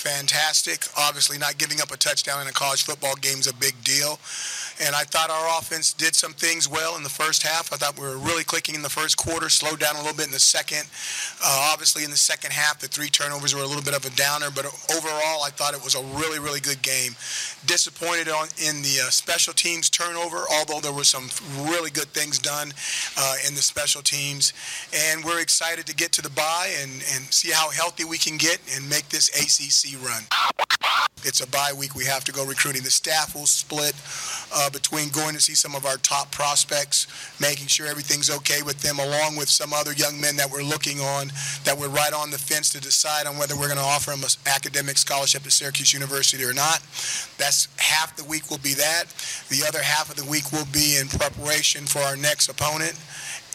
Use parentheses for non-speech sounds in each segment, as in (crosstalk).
fantastic. Obviously, not giving up a touchdown in a college football game is a big deal. And I thought our offense did some things well in the first half. I thought we were really clicking in the first quarter, slowed down a little bit in the second. Uh, obviously, in the second half, the three turnovers were a little bit of a downer, but overall, I thought it was a really, really good game. Disappointed on, in the uh, special teams turnover, although there were some really good things done uh, in the special teams. And we're excited to get to the bye and, and see how healthy we can get and make this ACC run. It's a bye week. We have to go recruiting. The staff will split uh, between going to see some of our top prospects, making sure everything's okay with them, along with some other young men that we're looking on that we're right on the fence to decide on whether we're going to offer them an academic scholarship to Syracuse University or not. That's half the week will be that. The other half of the week will be in preparation for our next opponent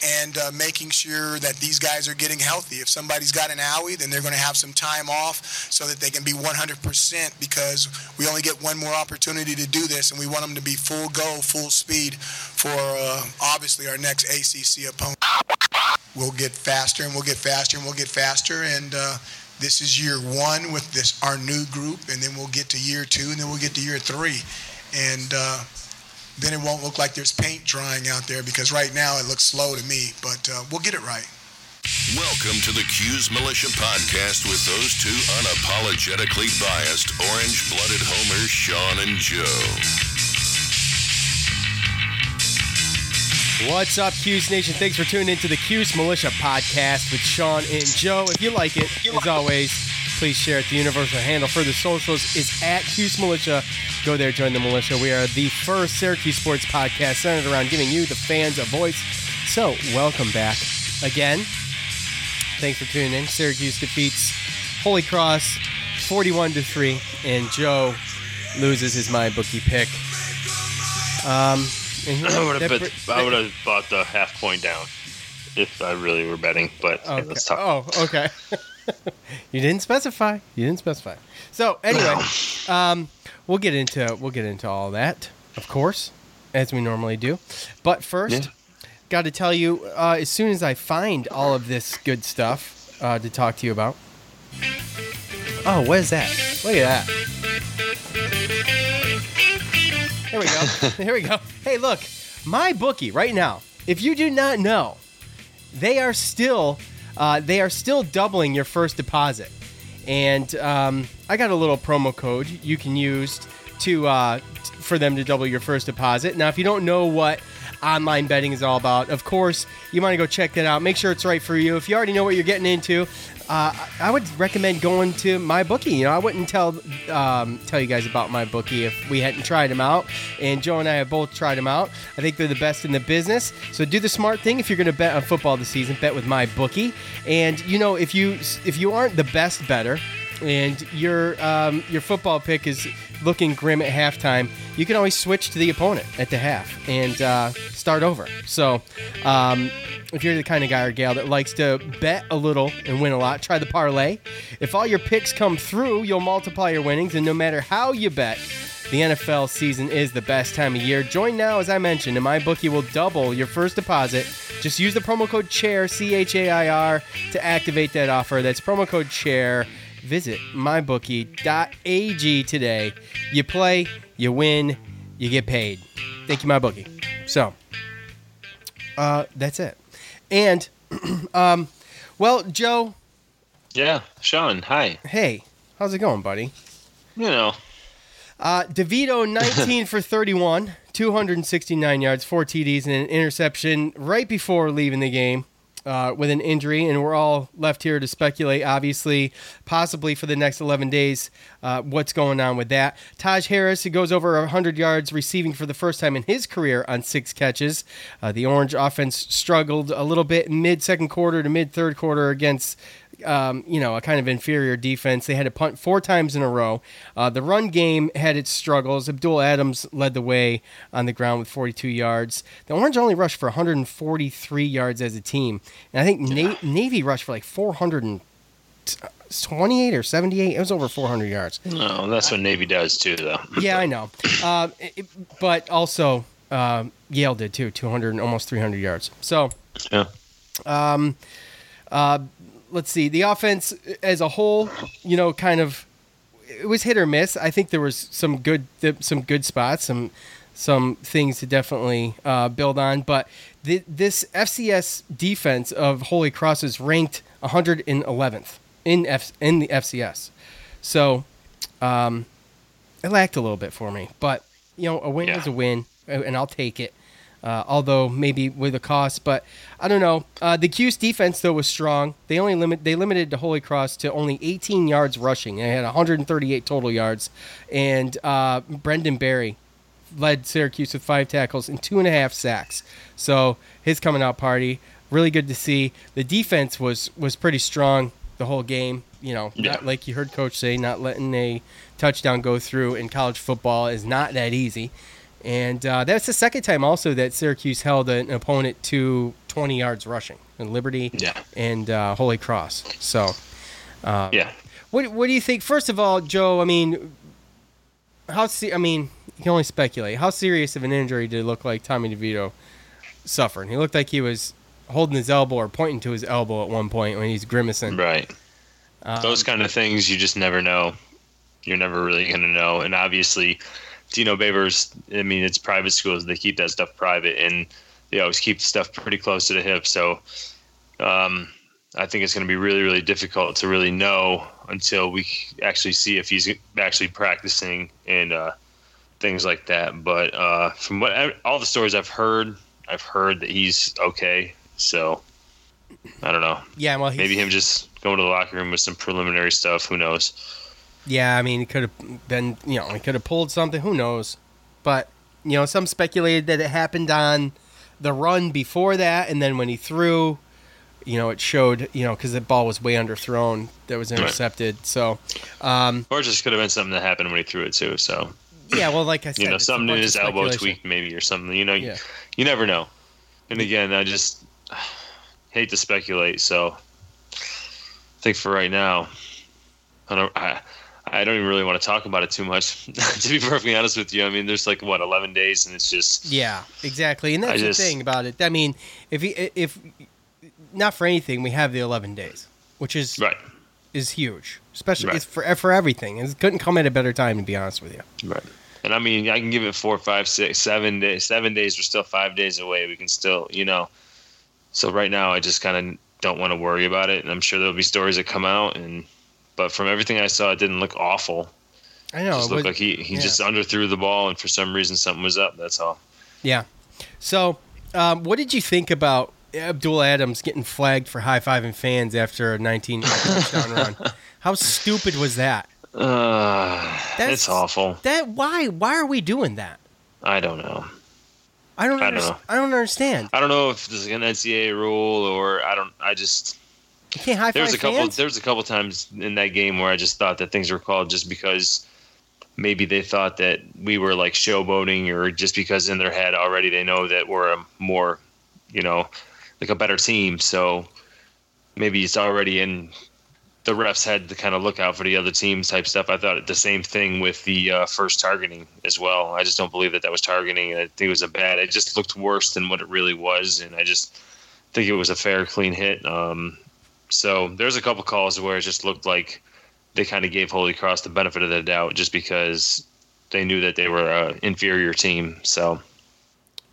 and uh, making sure that these guys are getting healthy. If somebody's got an owie, then they're going to have some time off so that they can be 100% because we only get one more opportunity to do this, and we want them to be full go, full speed for uh, obviously our next ACC opponent. We'll get faster and we'll get faster and we'll get faster, and uh, this is year one with this our new group, and then we'll get to year two, and then we'll get to year three, and uh, then it won't look like there's paint drying out there because right now it looks slow to me, but uh, we'll get it right. Welcome to the Cuse Militia Podcast with those two unapologetically biased, orange blooded homers, Sean and Joe. What's up, Cuse Nation? Thanks for tuning into the Cuse Militia Podcast with Sean and Joe. If you like it, as always, please share it. The universal handle for the socials is at Cuse Militia. Go there, join the militia. We are the first Syracuse sports podcast centered around giving you, the fans, a voice. So, welcome back again. Thanks for tuning in. Syracuse defeats Holy Cross 41 to 3, and Joe loses his my bookie pick. Um, I would have I would have bought the half point down if I really were betting, but Okay. that's tough. Oh, okay. (laughs) you didn't specify. You didn't specify. So anyway, um, we'll get into we'll get into all that, of course, as we normally do. But first, Yeah. got to tell you, uh, as soon as I find all of this good stuff uh, to talk to you about. Oh, what is that? Look at that. Here we go. (laughs) Here we go. Hey, look, my bookie right now. If you do not know, they are still uh, they are still doubling your first deposit. And um, i got a little promo code you can use to uh, for them to double your first deposit. Now if you don't know what online betting is all about of course you want to go check that out make sure it's right for you if you already know what you're getting into uh, I would recommend going to my bookie. You know, I wouldn't tell um, tell you guys about my bookie if we hadn't tried them out. And Joe and I have both tried them out. I think they're the best in the business. So do the smart thing if you're going to bet on football this season. Bet with my bookie. And you know, if you if you aren't the best better, and your um, your football pick is looking grim at halftime, you can always switch to the opponent at the half and uh, start over. So, um, if you're the kind of guy or gal that likes to bet a little and win a lot, try the parlay. If all your picks come through, you'll multiply your winnings, and no matter how you bet. The NFL season is the best time of year. Join now, as I mentioned, and my bookie will double your first deposit. Just use the promo code CHAIR, C H A I R, to activate that offer. That's promo code CHAIR. Visit mybookie.ag today. You play, you win, you get paid. Thank you, MyBookie. So, uh, that's it. And, (clears throat) um, well, Joe, Yeah, Sean, hi. hey, how's it going, buddy? You know, Uh, DeVito, (laughs) 19 for 31, 269 yards, four TDs, and an interception right before leaving the game uh, with an injury. And we're all left here to speculate, obviously, possibly for the next 11 days, uh, what's going on with that. Taj Harris, he goes over 100 yards receiving for the first time in his career on six catches. Uh, the Orange offense struggled a little bit mid second quarter to mid third quarter against um, you know, a kind of inferior defense. They had to punt four times in a row. Uh, the run game had its struggles. Abdul Adams led the way on the ground with 42 yards. The Orange only rushed for 143 yards as a team, and I think Na- Navy rushed for like 428 or 78. It was over 400 yards. No, that's what Navy does too, though. (laughs) Yeah, I know, uh, it, but also uh, Yale did too, 200 almost 300 yards. So. Yeah. Um, uh, let's see the offense as a whole. You know, kind of it was hit or miss. I think there was some good some good spots, some some things to definitely uh, build on. But th- this FCS defense of Holy Cross is ranked 111th in F- in the FCS. So um, it lacked a little bit for me, but you know, a win Yeah. is a win, and I'll take it. Uh, although maybe with a cost, but I don't know. Uh, the Cuse defense though was strong. They only limit they limited the Holy Cross to only 18 yards rushing. They had 138 total yards, and uh, Brendan Barry led Syracuse with five tackles and two and a half sacks. So his coming out party really good to see. The defense was was pretty strong the whole game. You know, Yeah. like you heard coach say, not letting a touchdown go through in college football is not that easy. And uh, that's the second time also that Syracuse held an opponent to 20 yards rushing in Liberty Yeah. and uh, Holy Cross. So, Yeah. what what do you think? First of all, Joe, I mean, how se- I mean, you can only speculate. How serious of an injury did it look like Tommy DeVito suffered? He looked like he was holding his elbow or pointing to his elbow at one point when he's grimacing. Right. Um, Those kind of things you just never know. You're never really going to know. And obviously, Dino Babers, I mean, it's private schools. They keep that stuff private and they always keep stuff pretty close to the hip. So um, I think it's going to be really, really difficult to really know until we actually see if he's actually practicing and uh, things like that. But uh, from what all the stories I've heard, I've heard that he's okay. So I don't know. Yeah, well, he's, Maybe him just going to the locker room with some preliminary stuff. Who knows? Yeah, I mean, it could have been, you know, he could have pulled something. Who knows? But you know, some speculated that it happened on the run before that, and then when he threw, you know, it showed, you know, because the ball was way underthrown that was intercepted. So, um, Or it just could have been something that happened when he threw it too. So yeah, well, like I said, you know, something in his elbow tweaked maybe or something. You know, Yeah. you never know. And again, I just (sighs) hate to speculate. So I think for right now, I don't. I, I don't even really want to talk about it too much. (laughs) to be perfectly honest with you, I mean, there's like what 11 days, and it's just Yeah, exactly, and I that's just- the thing about it. I mean, if he, if not for anything, we have the eleven days, which is right, is huge, especially Right. it's for for everything. It couldn't come at a better time, to be honest with you. right. And I mean, I can give it four, five, six, seven days. Seven days. We're still five days away. We can still, you know. So right now, I just kind of don't want to worry about it, and I'm sure there'll be stories that come out. And but from everything I saw, it didn't look awful. I know. just looked was- like he, he yeah. just underthrew the ball, and for some reason something was up. That's all. Yeah. So, um, what did you think about Abdul Adams getting flagged for high fiving fans after a 19 (laughs) touchdown run? How stupid was that? Uh, That's- it's awful. That why why are we doing that? I don't know. I don't I don't know. I don't understand. I don't know if there's an NCAA rule or I don't. I just You can't high there five was a couple. fans. There was a couple times in that game where I just thought that things were called just because maybe they thought that we were like showboating, or just because in their head already they know that we're a more, you know, like a better team. So maybe it's already in the refs had to kind of look out for the other teams type stuff. I thought the same thing with the uh, first targeting as well. I just don't believe that that was targeting. I think it was a bad. It just looked worse than what it really was, and I just think it was a fair, clean hit. Um, so there's a couple calls where it just looked like they kind of gave Holy Cross the benefit of the doubt just because they knew that they were an inferior team. So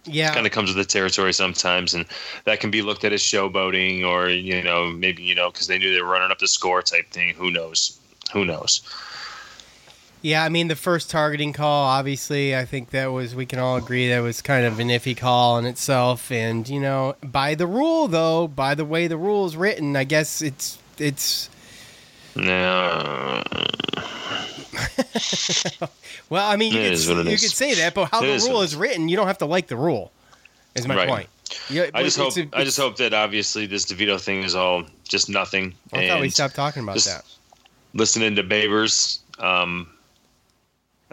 yeah. kind of comes with the territory sometimes, and that can be looked at as showboating, or you know maybe you know because they knew they were running up the score type thing. Who knows? Who knows? Yeah, I mean the first targeting call, obviously, I think that was we can all agree that was kind of an iffy call in itself. And you know, by the rule though, by the way the rule is written, I guess it's it's. No. (laughs) well, I mean, you, could, is what it you could say that, but how It the is rule is written, you don't have to like the rule. Is my Right. point. Yeah, I just hope a- I just hope that obviously this DeVito thing is all just nothing. I thought we stopped talking about that. Listening to Babers, um,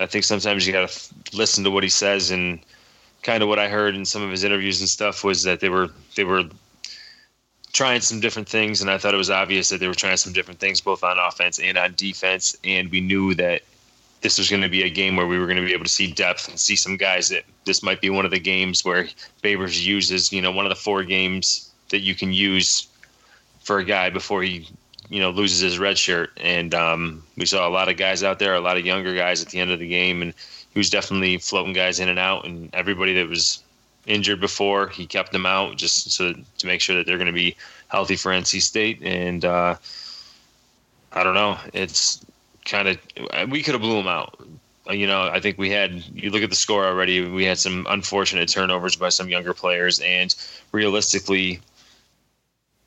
I think sometimes you got to listen to what he says, and kind of what I heard in some of his interviews and stuff was that they were they were trying some different things, and I thought it was obvious that they were trying some different things both on offense and on defense, and we knew that this was going to be a game where we were going to be able to see depth and see some guys that this might be one of the games where Babers uses, you know, one of the four games that you can use for a guy before he, you know, loses his red shirt. And um, we saw a lot of guys out there, a lot of younger guys at the end of the game, and he was definitely floating guys in and out. And everybody that was injured before, he kept them out just so to make sure that they're going to be healthy for NC State. And uh, I don't know, it's kind of we could have blew them out. You know, I think we had. You look at the score already. We had some unfortunate turnovers by some younger players, and realistically,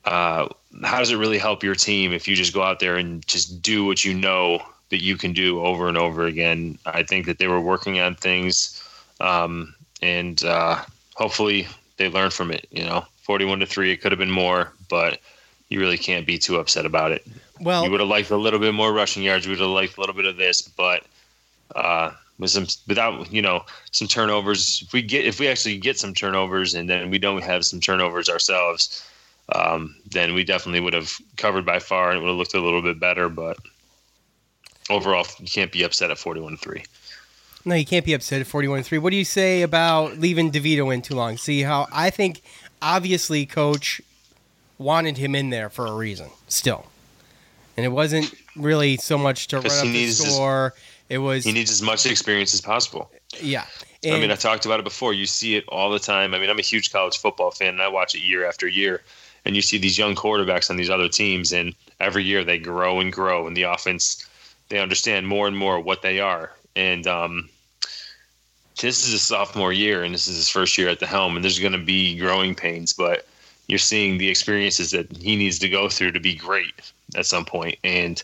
uh, how does it really help your team if you just go out there and just do what you know that you can do over and over again? I think that they were working on things, um, and uh, hopefully they learned from it. You know, forty-one to three, it could have been more, but you really can't be too upset about it. Well, You would have liked a little bit more rushing yards. We would have liked a little bit of this, but uh, with some without you know some turnovers. If we get if we actually get some turnovers and then we don't have some turnovers ourselves, um, then we definitely would have covered by far and it would have looked a little bit better. But overall, you can't be upset at forty-one three. No, you can't be upset at 41 3. What do you say about leaving DeVito in too long? See how I think obviously coach wanted him in there for a reason still. And it wasn't really so much to run up he the needs his- score. It was He needs as much experience as possible. yeah. I mean, I talked about it before. You see it all the time. I mean, I'm a huge college football fan, and I watch it year after year. And you see these young quarterbacks on these other teams, and every year they grow and grow, and the offense they understand more and more what they are. And um, this is a sophomore year, and this is his first year at the helm, and there's going to be growing pains, but you're seeing the experiences that he needs to go through to be great at some point, and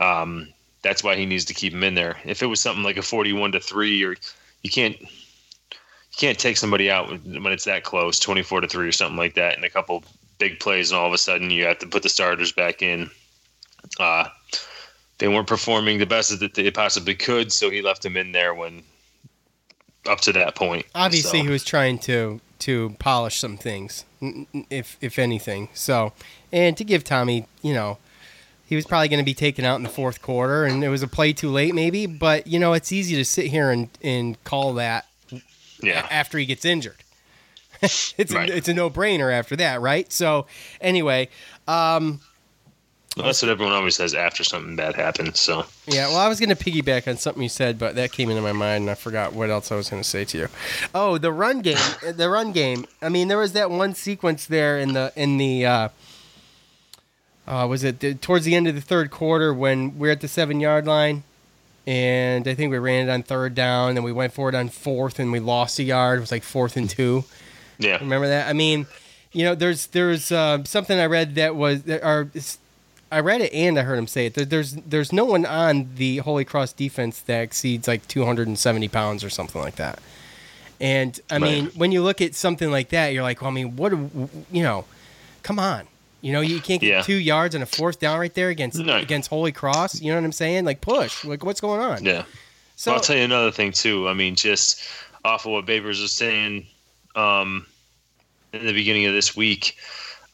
um, that's why he needs to keep him in there. If it was something like a 41 to three, or you can't you can't take somebody out when it's that close, 24 to three or something like that, and a couple big plays, and all of a sudden you have to put the starters back in. Uh, they weren't performing the best that they possibly could, so he left them in there when up to that point. obviously So, he was trying to to polish some things if if anything. So, and to give Tommy, you know, he was probably going to be taken out in the fourth quarter and it was a play too late maybe, but you know, it's easy to sit here and and call that yeah, after he gets injured. (laughs) it's Right. a, it's a no-brainer after that, right? So, anyway, um that's what everyone always says after something bad happens. So Yeah, well, I was going to piggyback on something you said, but that came into my mind, and I forgot what else I was going to say to you. Oh, the run game, (laughs) the run game. I mean, there was that one sequence there in the in the. Uh, uh, was it the, towards the end of the third quarter when we're at the seven yard line, and I think we ran it on third down, and we went for it on fourth, and we lost a yard. It was like fourth and two. Yeah, Remember that? I mean, you know, there's there's uh, something I read that was that are I read it and I heard him say it. There- There's there's no one on the Holy Cross defense that exceeds like 270 pounds or something like that. And I mean, when you look at something like that, you're like, well, I mean, what, do- you know, come on. You know, you can't get Yeah. two yards and a fourth down right there against No. against Holy Cross. You know what I'm saying? Like push. Like what's going on? yeah. So well, I'll tell you another thing too. I mean, just off of what Babers was saying um, in the beginning of this week,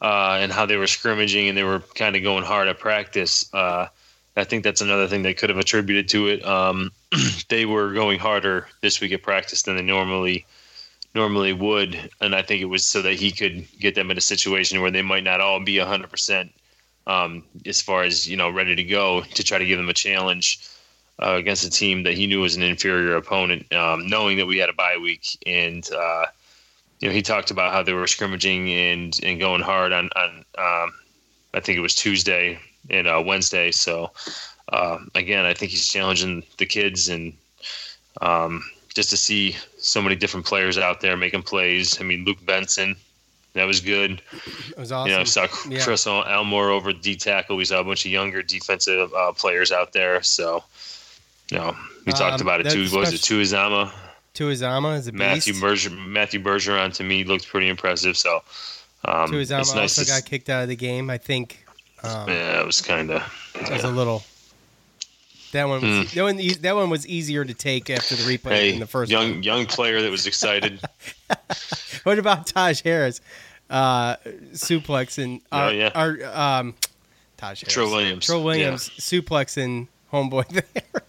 uh, and how they were scrimmaging and they were kind of going hard at practice. Uh, I think that's another thing they could have attributed to it. Um, (clears throat) they were going harder this week at practice than they normally normally would, and I think it was so that he could get them in a situation where they might not all be hundred percent um, as far as you know ready to go to try to give them a challenge uh, against a team that he knew was an inferior opponent, um, knowing that we had a bye week. And, uh, you know, he talked about how they were scrimmaging and, and going hard on, on um, I think it was Tuesday and uh, Wednesday. So uh, again, I think he's challenging the kids and um, just to see so many different players out there making plays. I mean, Luke Benson, that was good. It was awesome. You know, I saw Yeah. Chris Elmore over D tackle. We saw a bunch of younger defensive uh, players out there. So, you know, we talked Um, about it too. that's Was it Tuizama? Tuizama is a beast. Matthew Berger, Matthew Bergeron to me looked pretty impressive. So, um, Tuizama it's nice also to, got kicked out of the game. I think um, yeah, it was kind of it was a little. That one, was, that one, that one was easier to take after the replay hey than the first young one. young player that was excited. (laughs) What about Taj Harris, uh, suplex and Oh, yeah. our um, Taj Harris, Trill Williams, Trill Williams, suplex and homeboy there.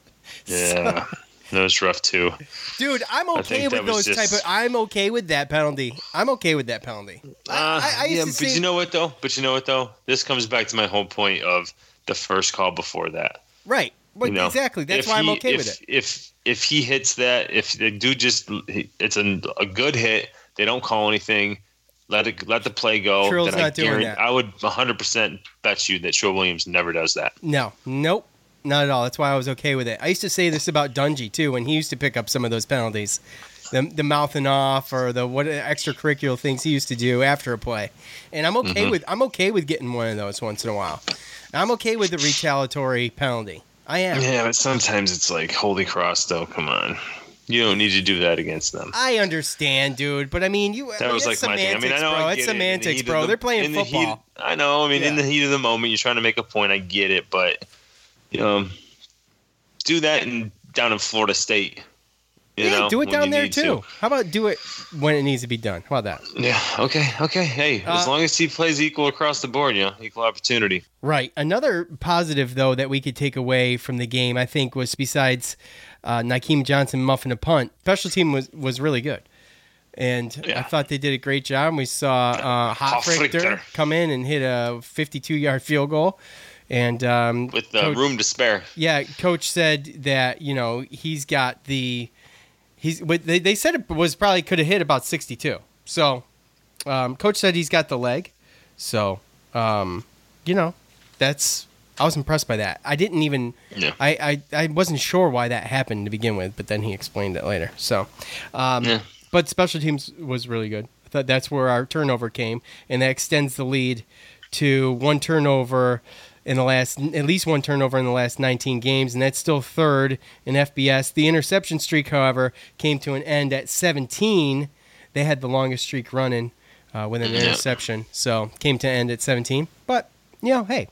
(laughs) yeah, that was rough too. Dude, I'm okay with that was those type of. I'm okay with that penalty. I'm okay with that penalty. Uh, I, I used yeah, to but see, you know what though? But you know what though? This comes back to my whole point of the first call before that. right, but you know, exactly. That's if why I'm he- okay if, with it. If if he hits that, if the dude just it's a, a good hit, they don't call anything. Let it let the play go. Trill's then I not doing that. I would 100 percent bet you that Trill Williams never does that. No, nope, not at all. That's why I was okay with it. I used to say this about Dungy too, when he used to pick up some of those penalties, the the mouthing off or the what extracurricular things he used to do after a play, and I'm okay Mm-hmm. with I'm okay with getting one of those once in a while. I'm okay with the retaliatory penalty. I am. Yeah, but sometimes it's like holy cross though. Come on, you don't need to do that against them. I understand, dude, but I mean, you. That was it's like my thing. I semantics, mean, I know bro. I it's get it. In the semantics, of bro. the- They're playing in the heat- football. I know. I mean, in the heat of the moment, you're trying to make a point. I get it, but know, do that in down in Florida State. You yeah, know, do it down there too. to. How about do it when it needs to be done? How about that? Yeah. Okay. Okay. Hey, as Uh, long as he plays equal across the board, you know, equal opportunity. Right. Another positive, though, that we could take away from the game, I think, was besides uh, Nykeim Johnson muffing a punt, special team was, was really good. And I thought they did a great job. We saw uh, come in and hit a 52 yard field goal. And um, With uh, Coach- room to spare. yeah, coach said that you know he's got the he's they, they said it was probably could have hit about 62. So um, coach said he's got the leg. So um, you know that's I was impressed by that. I didn't even Yeah. I, I I wasn't sure why that happened to begin with, but then he explained it later. So um, Yeah. but special teams was really good. I thought that's where our turnover came, and that extends the lead to one turnover in the last, at least one turnover in the last 19 games, and that's still third in FBS. The interception streak, however, came to an end at 17. They had the longest streak running uh, with an interception, so came to end at 17. But you know, hey,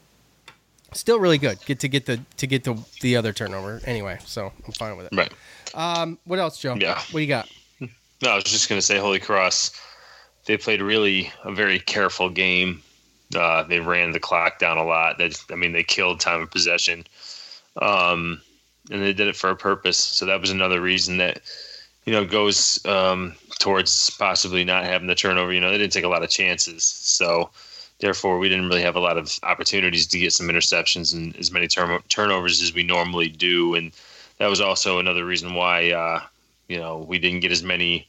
still really good. Get to get the to get the the other turnover anyway, so I'm fine with it. Right. Um, what else, Joe? Yeah. What do you got? No, I was just going to say, Holy Cross, they played really a very careful game. Uh, they ran the clock down a lot. That I mean, they killed time of possession, um, and they did it for a purpose. So that was another reason that you know goes um, towards possibly not having the turnover. You know, they didn't take a lot of chances, so therefore we didn't really have a lot of opportunities to get some interceptions and as many turn- turnovers as we normally do. And that was also another reason why uh, you know we didn't get as many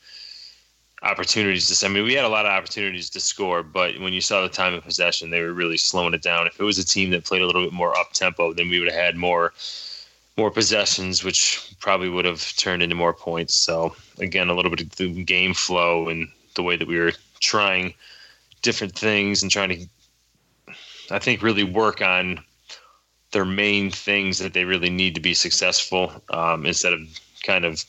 opportunities to. I mean, we had a lot of opportunities to score, but when you saw the time of possession, they were really slowing it down. If it was a team that played a little bit more up tempo, then we would have had more more possessions, which probably would have turned into more points. So again, a little bit of the game flow and the way that we were trying different things and trying to, I think, really work on their main things that they really need to be successful um, instead of kind of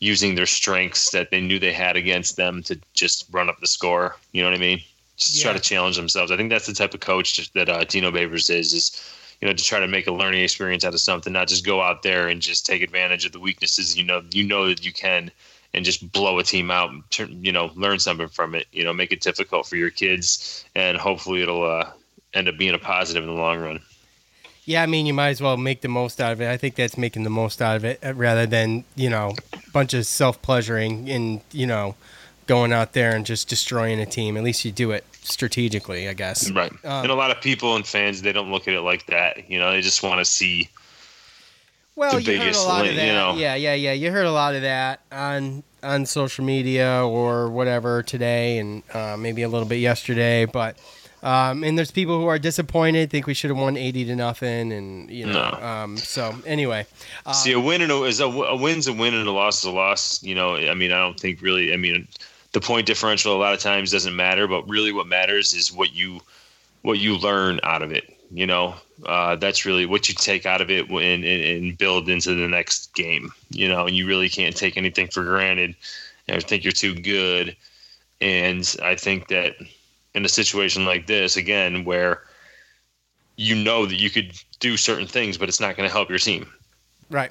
using their strengths that they knew they had against them to just run up the score. You know what I mean? Just try to challenge themselves. I think that's the type of coach that uh, Dino Babers is. Is you know to try to make a learning experience out of something, not just go out there and just take advantage of the weaknesses. You know, you know that you can, and just blow a team out. and turn- You know, learn something from it. You know, make it difficult for your kids, and hopefully it'll uh, end up being a positive in the long run. Yeah, I mean, you might as well make the most out of it. I think that's making the most out of it uh, rather than, you know, a bunch of self pleasuring and, you know, going out there and just destroying a team. At least you do it strategically, I guess. Right. Um, and a lot of people and fans, they don't look at it like that. You know, they just want to see. Well, the you heard a lot link, of you that. know. Yeah, yeah, yeah. You heard a lot of that on on social media or whatever today, and uh, maybe a little bit yesterday. But Um, and there's people who are disappointed, think we should have won 80 to nothing, and you know. No. Um, so anyway, uh, See, a win and a, is a, a win's a win and a loss is a loss. You know, I mean, I don't think really. I mean, the point differential a lot of times doesn't matter, but really what matters is what you what you learn out of it. You know, uh, that's really what you take out of it and, and, and build into the next game. You know, and you really can't take anything for granted and think you're too good. And I think that in a situation like this, again, where you know that you could do certain things, but it's not going to help your team. right.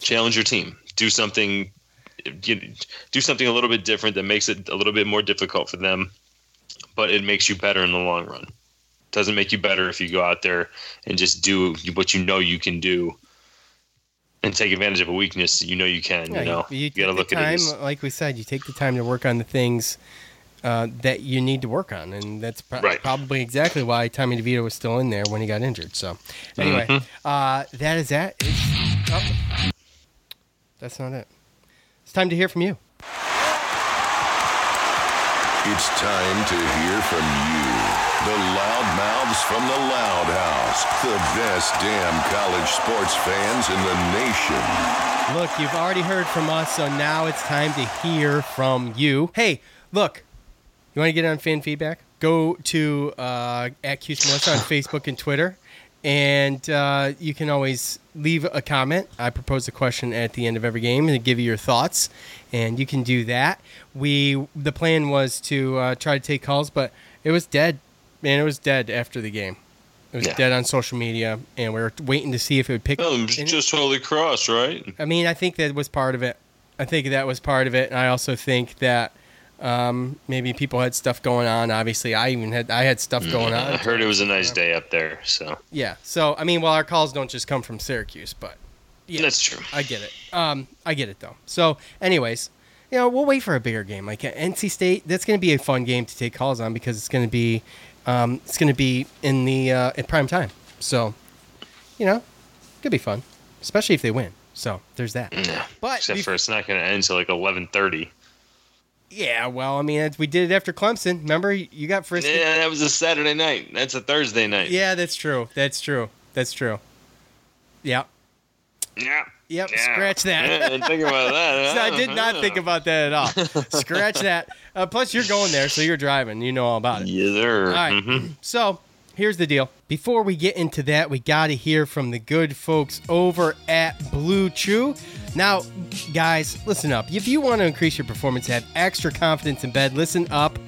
Challenge your team. Do something. you- Do something a little bit different that makes it a little bit more difficult for them, but it makes you better in the long run. Doesn't make you better if you go out there and just do what you know you can do, and take advantage of a weakness that you know you can. Yeah, you know, you, you, take got to look time, at it. Like we said, you take the time to work on the things uh, that you need to work on, and that's pro- Right. probably exactly why Tommy DeVito was still in there when he got injured. So, anyway, Mm-hmm. uh, that is that. It's, oh, that's not it. It's time to hear from you. It's time to hear from you. The loudmouths from the Loud House. The best damn college sports fans in the nation. Look, you've already heard from us, so now it's time to hear from you. Hey, look, you want to get on fan feedback? Go to uh, at Cuse Militia on Facebook and Twitter, and uh, you can always leave a comment. I propose a question at the end of every game and give you your thoughts, and you can do that. We the plan was to uh, try to take calls, but it was dead. Man, it was dead after the game. It was Yeah. dead on social media, and we were waiting to see if it would pick. oh, and- just Holy Cross, right? I mean, I think that was part of it. I think that was part of it, and I also think that um, maybe people had stuff going on. Obviously, I even had I had stuff going on. I heard it was a nice day up there, so Yeah. So I mean, well, our calls don't just come from Syracuse, but yeah, that's true. I get it. Um, I get it though. So, anyways, you know, we'll wait for a bigger game like uh, NC State. That's going to be a fun game to take calls on because it's going to be, um, it's going to be in the uh, at prime time. So, you know, could be fun, especially if they win. So there's that. Yeah. But Except bef- for it's not going to end until like eleven thirty. Yeah, well, I mean, we did it after Clemson. Remember, you got frisky. Yeah, that was a Saturday night. That's a Thursday night. Yeah, that's true. That's true. That's true. Yeah. Yeah. Yep. Yeah. Scratch Yeah, (laughs) I that. didn't think about that. (laughs) So I did not think about that at all. Scratch that. Uh, plus, you're going there, so you're driving. You know all about it. Yeah, there. All right. Mhm. So here's the deal. Before we get into that, we got to hear from the good folks over at Blue Chew. Now, guys, listen up. If you want to increase your performance, have extra confidence in bed, listen up.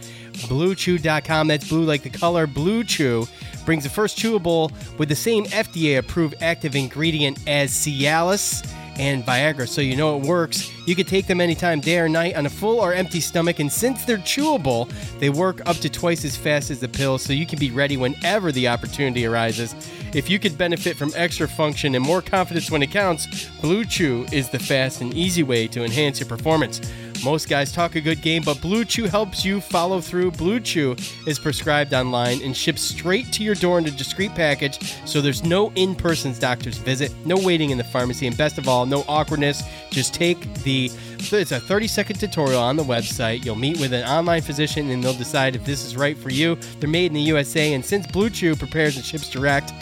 BlueChew.com. That's blue like the color. Blue Chew brings the first chewable with the same FDA approved active ingredient as Cialis and Viagra, so you know it works. You can take them anytime, day or night, on a full or empty stomach, and since they're chewable, they work up to twice as fast as the pill, so you can be ready whenever the opportunity arises. If you could benefit from extra function and more confidence when it counts, Blue Chew is the fast and easy way to enhance your performance. (laughs) Most guys talk a good game, but Blue Chew helps you follow through. Blue Chew is prescribed online and shipped straight to your door in a discreet package, so there's no in person doctor's visit, no waiting in the pharmacy, and best of all, no awkwardness. Just take the it's a 30 second tutorial on the website. You'll meet with an online physician and they'll decide if this is right for you. They're made in the USA, and since Blue Chew prepares and ships direct,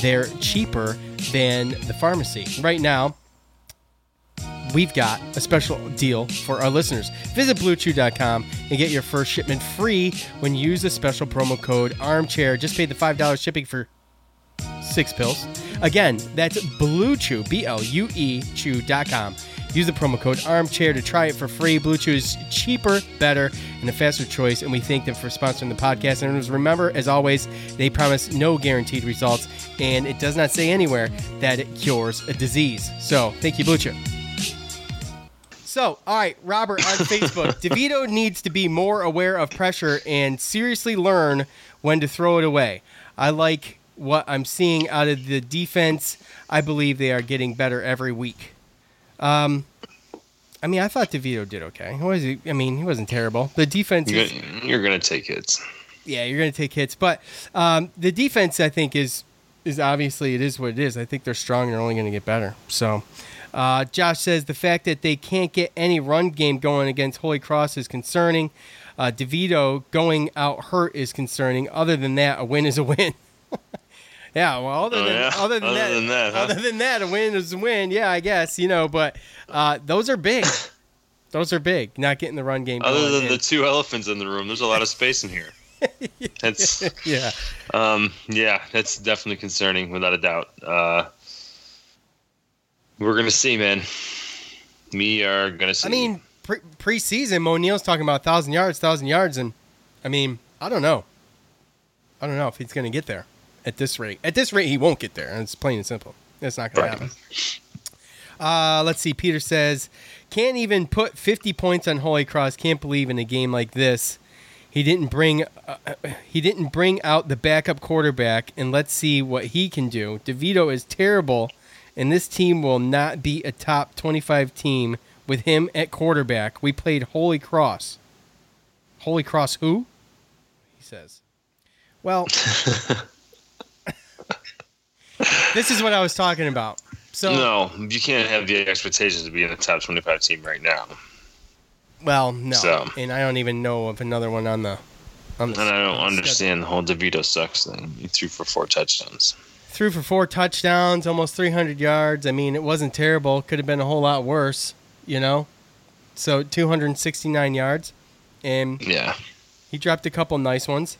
they're cheaper than the pharmacy. Right now, we've got a special deal for our listeners. Visit bluechew.com and get your first shipment free when you use the special promo code armchair. Just pay the $5 shipping for six pills. Again, that's Blue Chew, B L U E Chew.com. Use the promo code armchair to try it for free. Blue Chew is cheaper, better, and a faster choice, and we thank them for sponsoring the podcast. And remember, as always, they promise no guaranteed results, and it does not say anywhere that it cures a disease. So, thank you, Blue. So, all right, Robert on Facebook. (laughs) DeVito needs to be more aware of pressure and seriously learn when to throw it away. I like what I'm seeing out of the defense. I believe they are getting better every week. Um, I mean, I thought DeVito did okay. What is he? I mean, he wasn't terrible. The defense You're, is gonna- you're gonna take hits. yeah, you're going to take hits, but um, the defense, I think, is is obviously it is what it is. I think they're strong. They're only going to get better. So, uh, Josh says the fact that they can't get any run game going against Holy Cross is concerning. Uh, DeVito going out hurt is concerning. Other than that, a win is a win. (laughs) yeah, well, other Oh, than, yeah? other than Other that, than that, huh? other than that, a win is a win. Yeah, I guess you know, but uh, those are big. those are big. Not getting the run game. Other than in. the two elephants in the room, there's a lot of space in here. (laughs) That's yeah, um, yeah, that's definitely concerning, without a doubt. Uh, we're gonna see, man. We are gonna see. I mean, pre- preseason, Moe Neal's talking about thousand yards, thousand yards, and I mean, I don't know. I don't know if he's going to get there at this rate. At this rate, he won't get there, it's plain and simple. It's not going Right. to happen. Uh, let's see. Peter says, can't even put 50 points on Holy Cross. Can't believe in a game like this, he didn't bring uh, he didn't bring out the backup quarterback. And let's see what he can do. Devito is terrible, and this team will not be a top 25 team with him at quarterback. We played Holy Cross. Holy Cross who? He says. Well, (laughs) this is what I was talking about. So no, you can't have the expectations to be in the top 25 team right now. Well, no, So- and I don't even know of another one on the. On the And I don't on the understand the whole DeVito sucks thing. He threw for four touchdowns. Threw for four touchdowns, almost 300 yards. I mean, it wasn't terrible. Could have been a whole lot worse, you know. So 269 yards, and Yeah. he dropped a couple nice ones.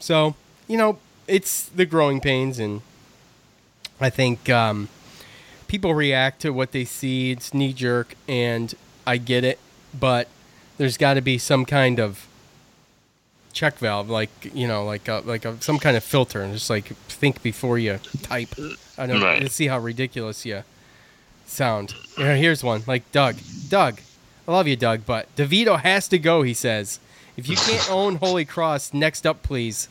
So you know, it's the growing pains, and I think um, people react to what they see. It's knee jerk, and I get it, but there's got to be some kind of check valve, like you know, like a, like a, some kind of filter, and just like think before you type. I don't Right. to see how ridiculous you sound. Here's one like Doug. Doug, I love you, Doug, but Devito has to go. He says, if you can't (laughs) own Holy Cross, next up, please.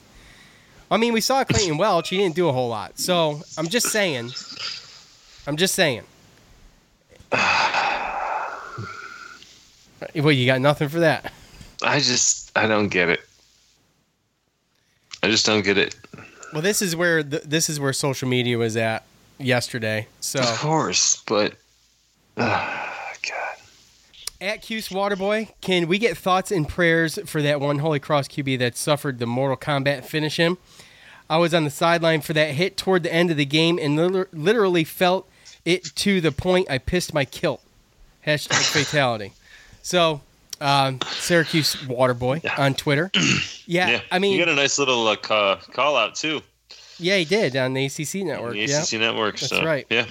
I mean, we saw Clayton Welch. He didn't do a whole lot. So I'm just saying. I'm just saying. (sighs) Well, you got nothing for that. I just, I don't get it. I just don't get it. Well, this is where th- this is where social media was at yesterday. So Of course, but. Uh, God. at Cuse Waterboy, can we get thoughts and prayers for that one Holy Cross QB that suffered the Mortal Kombat finish him? I was on the sideline for that hit toward the end of the game and literally felt it to the point I pissed my kilt. Hashtag (laughs) fatality. So, um, Syracuse Waterboy on Twitter. (clears throat) Yeah, Yeah. I mean, you got a nice little uh, call out, too. yeah, he did on the ACC network. The Yeah. ACC network. That's so, right. Yeah.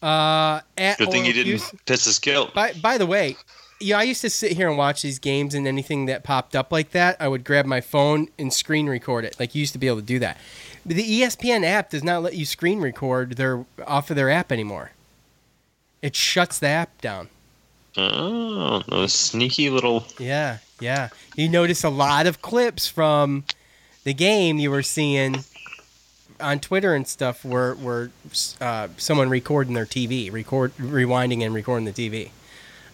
Uh, at Good thing Oral you didn't Cuse- piss his kilt. By by the way, yeah, I used to sit here and watch these games, and anything that popped up like that, I would grab my phone and screen record it. Like you used to be able to do that. But the ESPN app does not let you screen record their off of their app anymore. It shuts the app down. Oh, those sneaky little. Yeah, yeah. You notice a lot of clips from the game you were seeing on Twitter and stuff were were uh, someone recording their TV, record rewinding and recording the TV.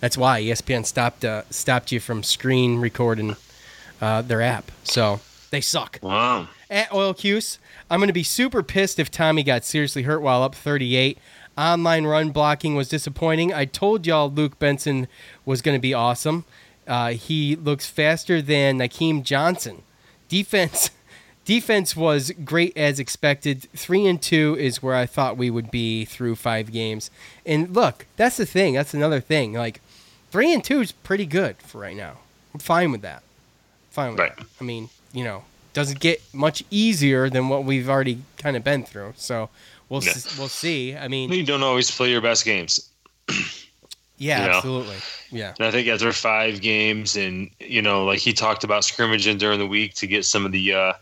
That's why ESPN stopped uh, stopped you from screen recording uh, their app. So they suck. Wow. At Oil Cuse, I'm going to be super pissed if Tommy got seriously hurt while up 38. Online run blocking was disappointing. I told y'all Luke Benson was going to be awesome. Uh, he looks faster than Nykeim Johnson. Defense, (laughs) defense was great as expected. Three and two is where I thought we would be through five games. And look, that's the thing. That's another thing. Like three and two is pretty good for right now. I'm fine with that. Fine with Right. that. I mean, you know, doesn't get much easier than what we've already kind of been through. So we'll Yeah. s- we'll see. I mean, You don't always play your best games. (clears throat) yeah, you know. absolutely. Yeah. And I think after five games, and you know, like he talked about scrimmaging during the week to get some of the uh,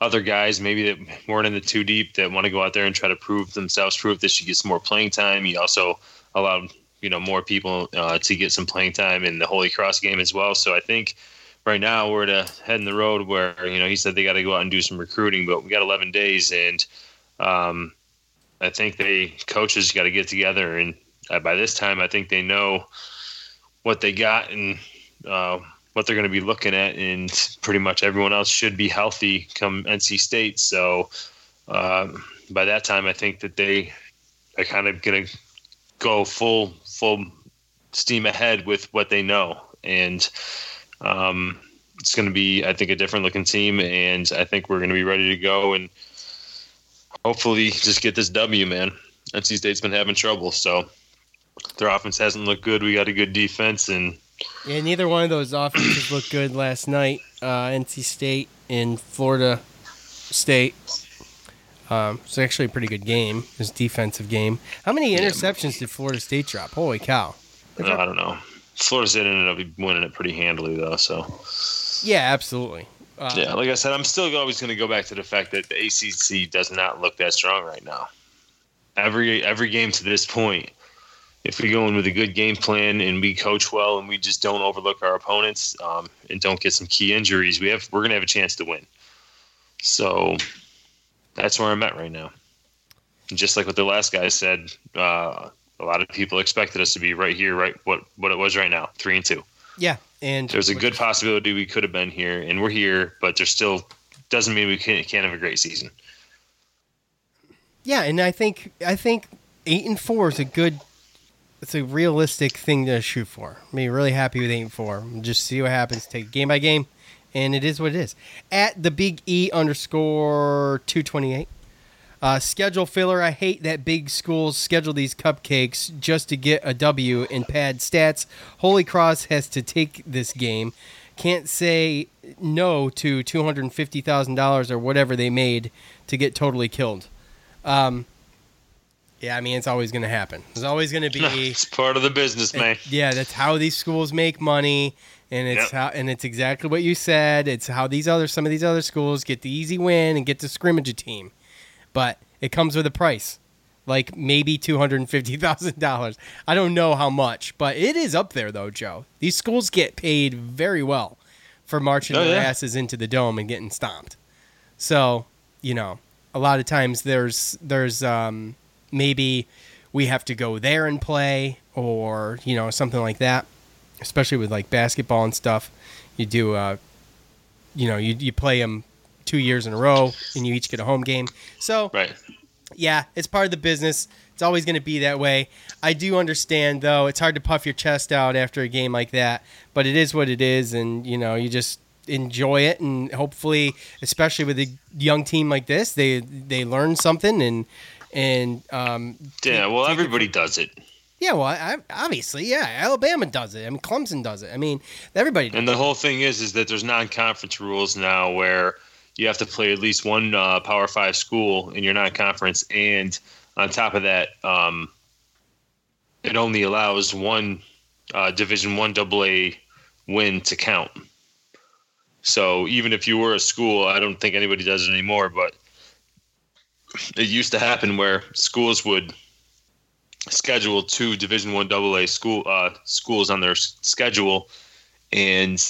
other guys, maybe that weren't in the too deep, that want to go out there and try to prove themselves, prove that she gets more playing time. He also allowed you know more people uh, to get some playing time in the Holy Cross game as well. So I think right now we're at a head in the road where you know he said they got to go out and do some recruiting, but we got 11 days, and um, I think they coaches got to get together and uh, by this time I think they know what they got and uh, what they're going to be looking at, and pretty much everyone else should be healthy come NC State. So uh, by that time, I think that they are kind of going to go full full steam ahead with what they know, and Um, it's going to be, I think, a different looking team, and I think we're going to be ready to go and hopefully just get this W, man. NC State's been having trouble, so their offense hasn't looked good. We got a good defense, and Yeah, neither one of those offenses looked good last night. Uh, NC State and Florida State. Um, it's actually a pretty good game. This defensive game. How many interceptions did Florida State drop? Holy cow! I don't know. Florida State ended up winning it pretty handily, though. So Yeah, absolutely. Uh, yeah, like I said, I'm still always going to go back to the fact that the ACC does not look that strong right now. Every every game to this point, if we go in with a good game plan and we coach well and we just don't overlook our opponents um, and don't get some key injuries, we have we're going to have a chance to win. So that's where I'm at right now. And just like what the last guy said, uh, a lot of people expected us to be right here, right what what it was right now, three and two. Yeah, and There's a good possibility we could have been here, and we're here, but there still doesn't mean we can't, can't have a great season. Yeah, and I think I think eight and four is a good. It's a realistic thing to shoot for. I mean, really happy with eight and four. Just see what happens. Take game by game, and it is what it is. At the big E underscore two twenty eight. Uh, schedule filler. I hate that big schools schedule these cupcakes just to get a W and pad stats. Holy Cross has to take this game. Can't say no to two hundred fifty thousand dollars or whatever they made to get totally killed. Um, yeah, I mean it's always going to happen. It's always going to be. (laughs) it's part of the business, man. Yeah, that's how these schools make money, and it's Yep. how and it's exactly what you said. It's how these other some of these other schools get the easy win and get to scrimmage a team, but it comes with a price, like maybe two hundred and fifty thousand dollars. I don't know how much, but it is up there though, Joe. These schools get paid very well for marching Oh, their yeah. asses into the dome and getting stomped. So you know, a lot of times there's there's um, maybe we have to go there and play or you know something like that especially with like basketball and stuff you do uh you know you, you play them two years in a row and you each get a home game. So Right. yeah it's part of the business. It's always going to be that way. I do understand though it's hard to puff your chest out after a game like that but it is what it is and you know you just enjoy it and hopefully especially with a young team like this they they learn something and and um Yeah, well, everybody does it. yeah well I, obviously yeah alabama does it. I mean clemson does it. I mean everybody does And the whole thing is, is that there's non-conference rules now where you have to play at least one uh, Power Five school in your non-conference, and on top of that, um, it only allows one uh, Division One AA win to count. So even if you were a school, I don't think anybody does it anymore, but it used to happen where schools would schedule two Division One AA school uh, schools on their schedule, and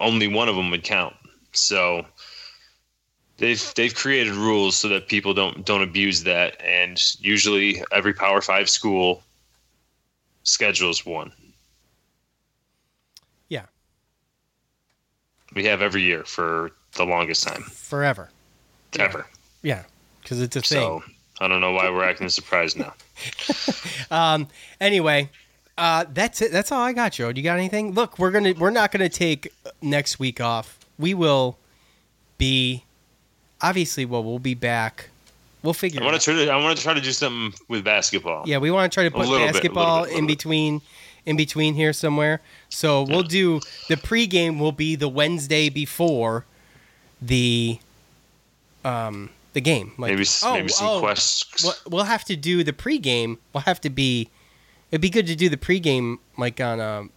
only one of them would count. So they've they've created rules so that people don't don't abuse that, and usually every Power Five school schedules one. yeah We have every year for the longest time forever ever. yeah because it's a thing So I don't know why we're acting surprised now. (laughs) Um. Anyway, uh, that's it. That's all I got, Joe. Do you got anything? Look, we're gonna we're not gonna take next week off. We will be obviously. Well, we'll be back. We'll figure. I it want out. to try to I want to try to do something with basketball. Yeah, we want to try to put little bit, basketball bit, in between in between here somewhere. So we'll do the pregame will be the Wednesday before the um the game. Like, maybe oh, maybe some oh, quests. We'll, we'll have to do the pregame. We'll have to be. It'd be good to do the pregame like on a,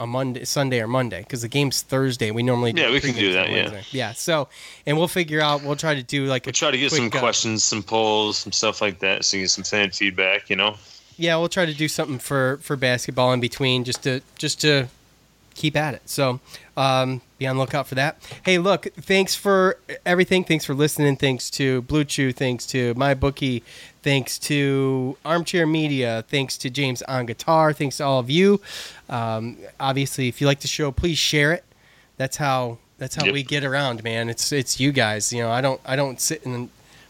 a Monday, Sunday or Monday because the game's Thursday. We normally do Yeah, we can do that, yeah. Yeah. So, and we'll figure out. We'll try to do like We'll try to get some uh, questions, some polls, some stuff like that, so you get some fan feedback. You know, yeah, we'll try to do something for for basketball in between, just to just to keep at it. So, um, be on the lookout for that. Hey, look, thanks for everything. Thanks for listening. Thanks to BlueChew. Thanks to my bookie. Thanks to Armchair Media. Thanks to James on guitar. Thanks to all of you. Um, obviously, if you like the show, please share it. That's how that's how Yep. we get around, man. It's it's you guys. You know, I don't I don't sit and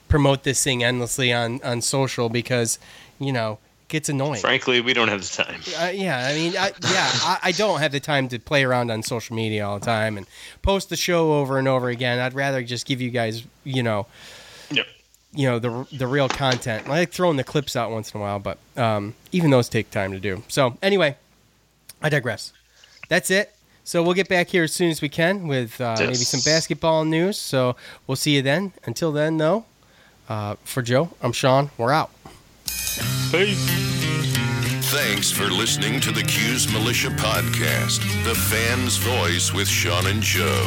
promote this thing endlessly on on social because you know gets annoying. Frankly, we don't have the time. Uh, yeah, I mean, I, yeah, I, I don't have the time to play around on social media all the time and post the show over and over again. I'd rather just give you guys, you know, Yep. you know the the real content. I like throwing the clips out once in a while, but um, even those take time to do. So anyway, I digress. That's it. So we'll get back here as soon as we can with uh, maybe some basketball news. So we'll see you then. Until then, though, uh, for Joe, I'm Sean. We're out. Peace. Thanks for listening to the Cuse Militia Podcast, the fan's voice with Sean and Joe.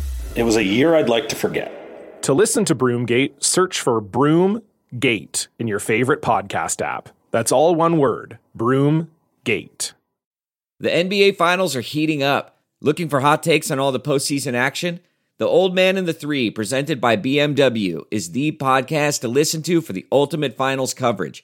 It was a year I'd like to forget. To listen to Broomgate, search for Broomgate in your favorite podcast app. That's all one word Broomgate. The NBA Finals are heating up. Looking for hot takes on all the postseason action? The Old Man and the Three, presented by BMW, is the podcast to listen to for the ultimate finals coverage.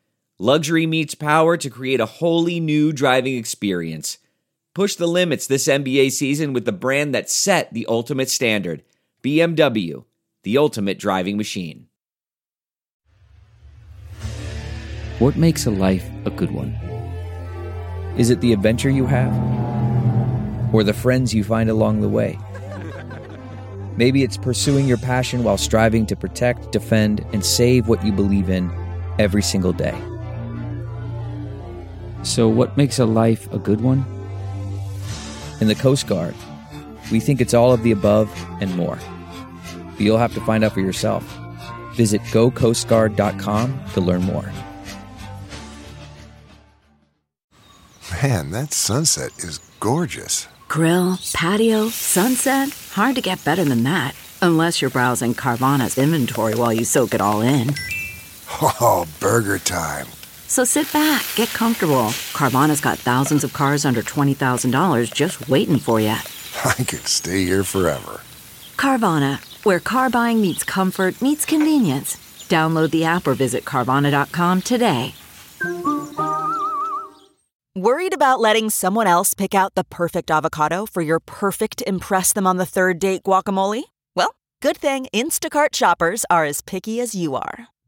Luxury meets power to create a wholly new driving experience. Push the limits this NBA season with the brand that set the ultimate standard BMW, the ultimate driving machine. What makes a life a good one? Is it the adventure you have? Or the friends you find along the way? (laughs) Maybe it's pursuing your passion while striving to protect, defend, and save what you believe in every single day. So, what makes a life a good one? In the Coast Guard, we think it's all of the above and more. But you'll have to find out for yourself. Visit gocoastguard.com to learn more. Man, that sunset is gorgeous. Grill, patio, sunset. Hard to get better than that. Unless you're browsing Carvana's inventory while you soak it all in. (laughs) Oh, burger time. So sit back, get comfortable. Carvana's got thousands of cars under $20,000 just waiting for you. (laughs) I could stay here forever. Carvana, where car buying meets comfort, meets convenience. Download the app or visit Carvana.com today. Worried about letting someone else pick out the perfect avocado for your perfect Impress Them on the Third Date guacamole? Well, good thing Instacart shoppers are as picky as you are.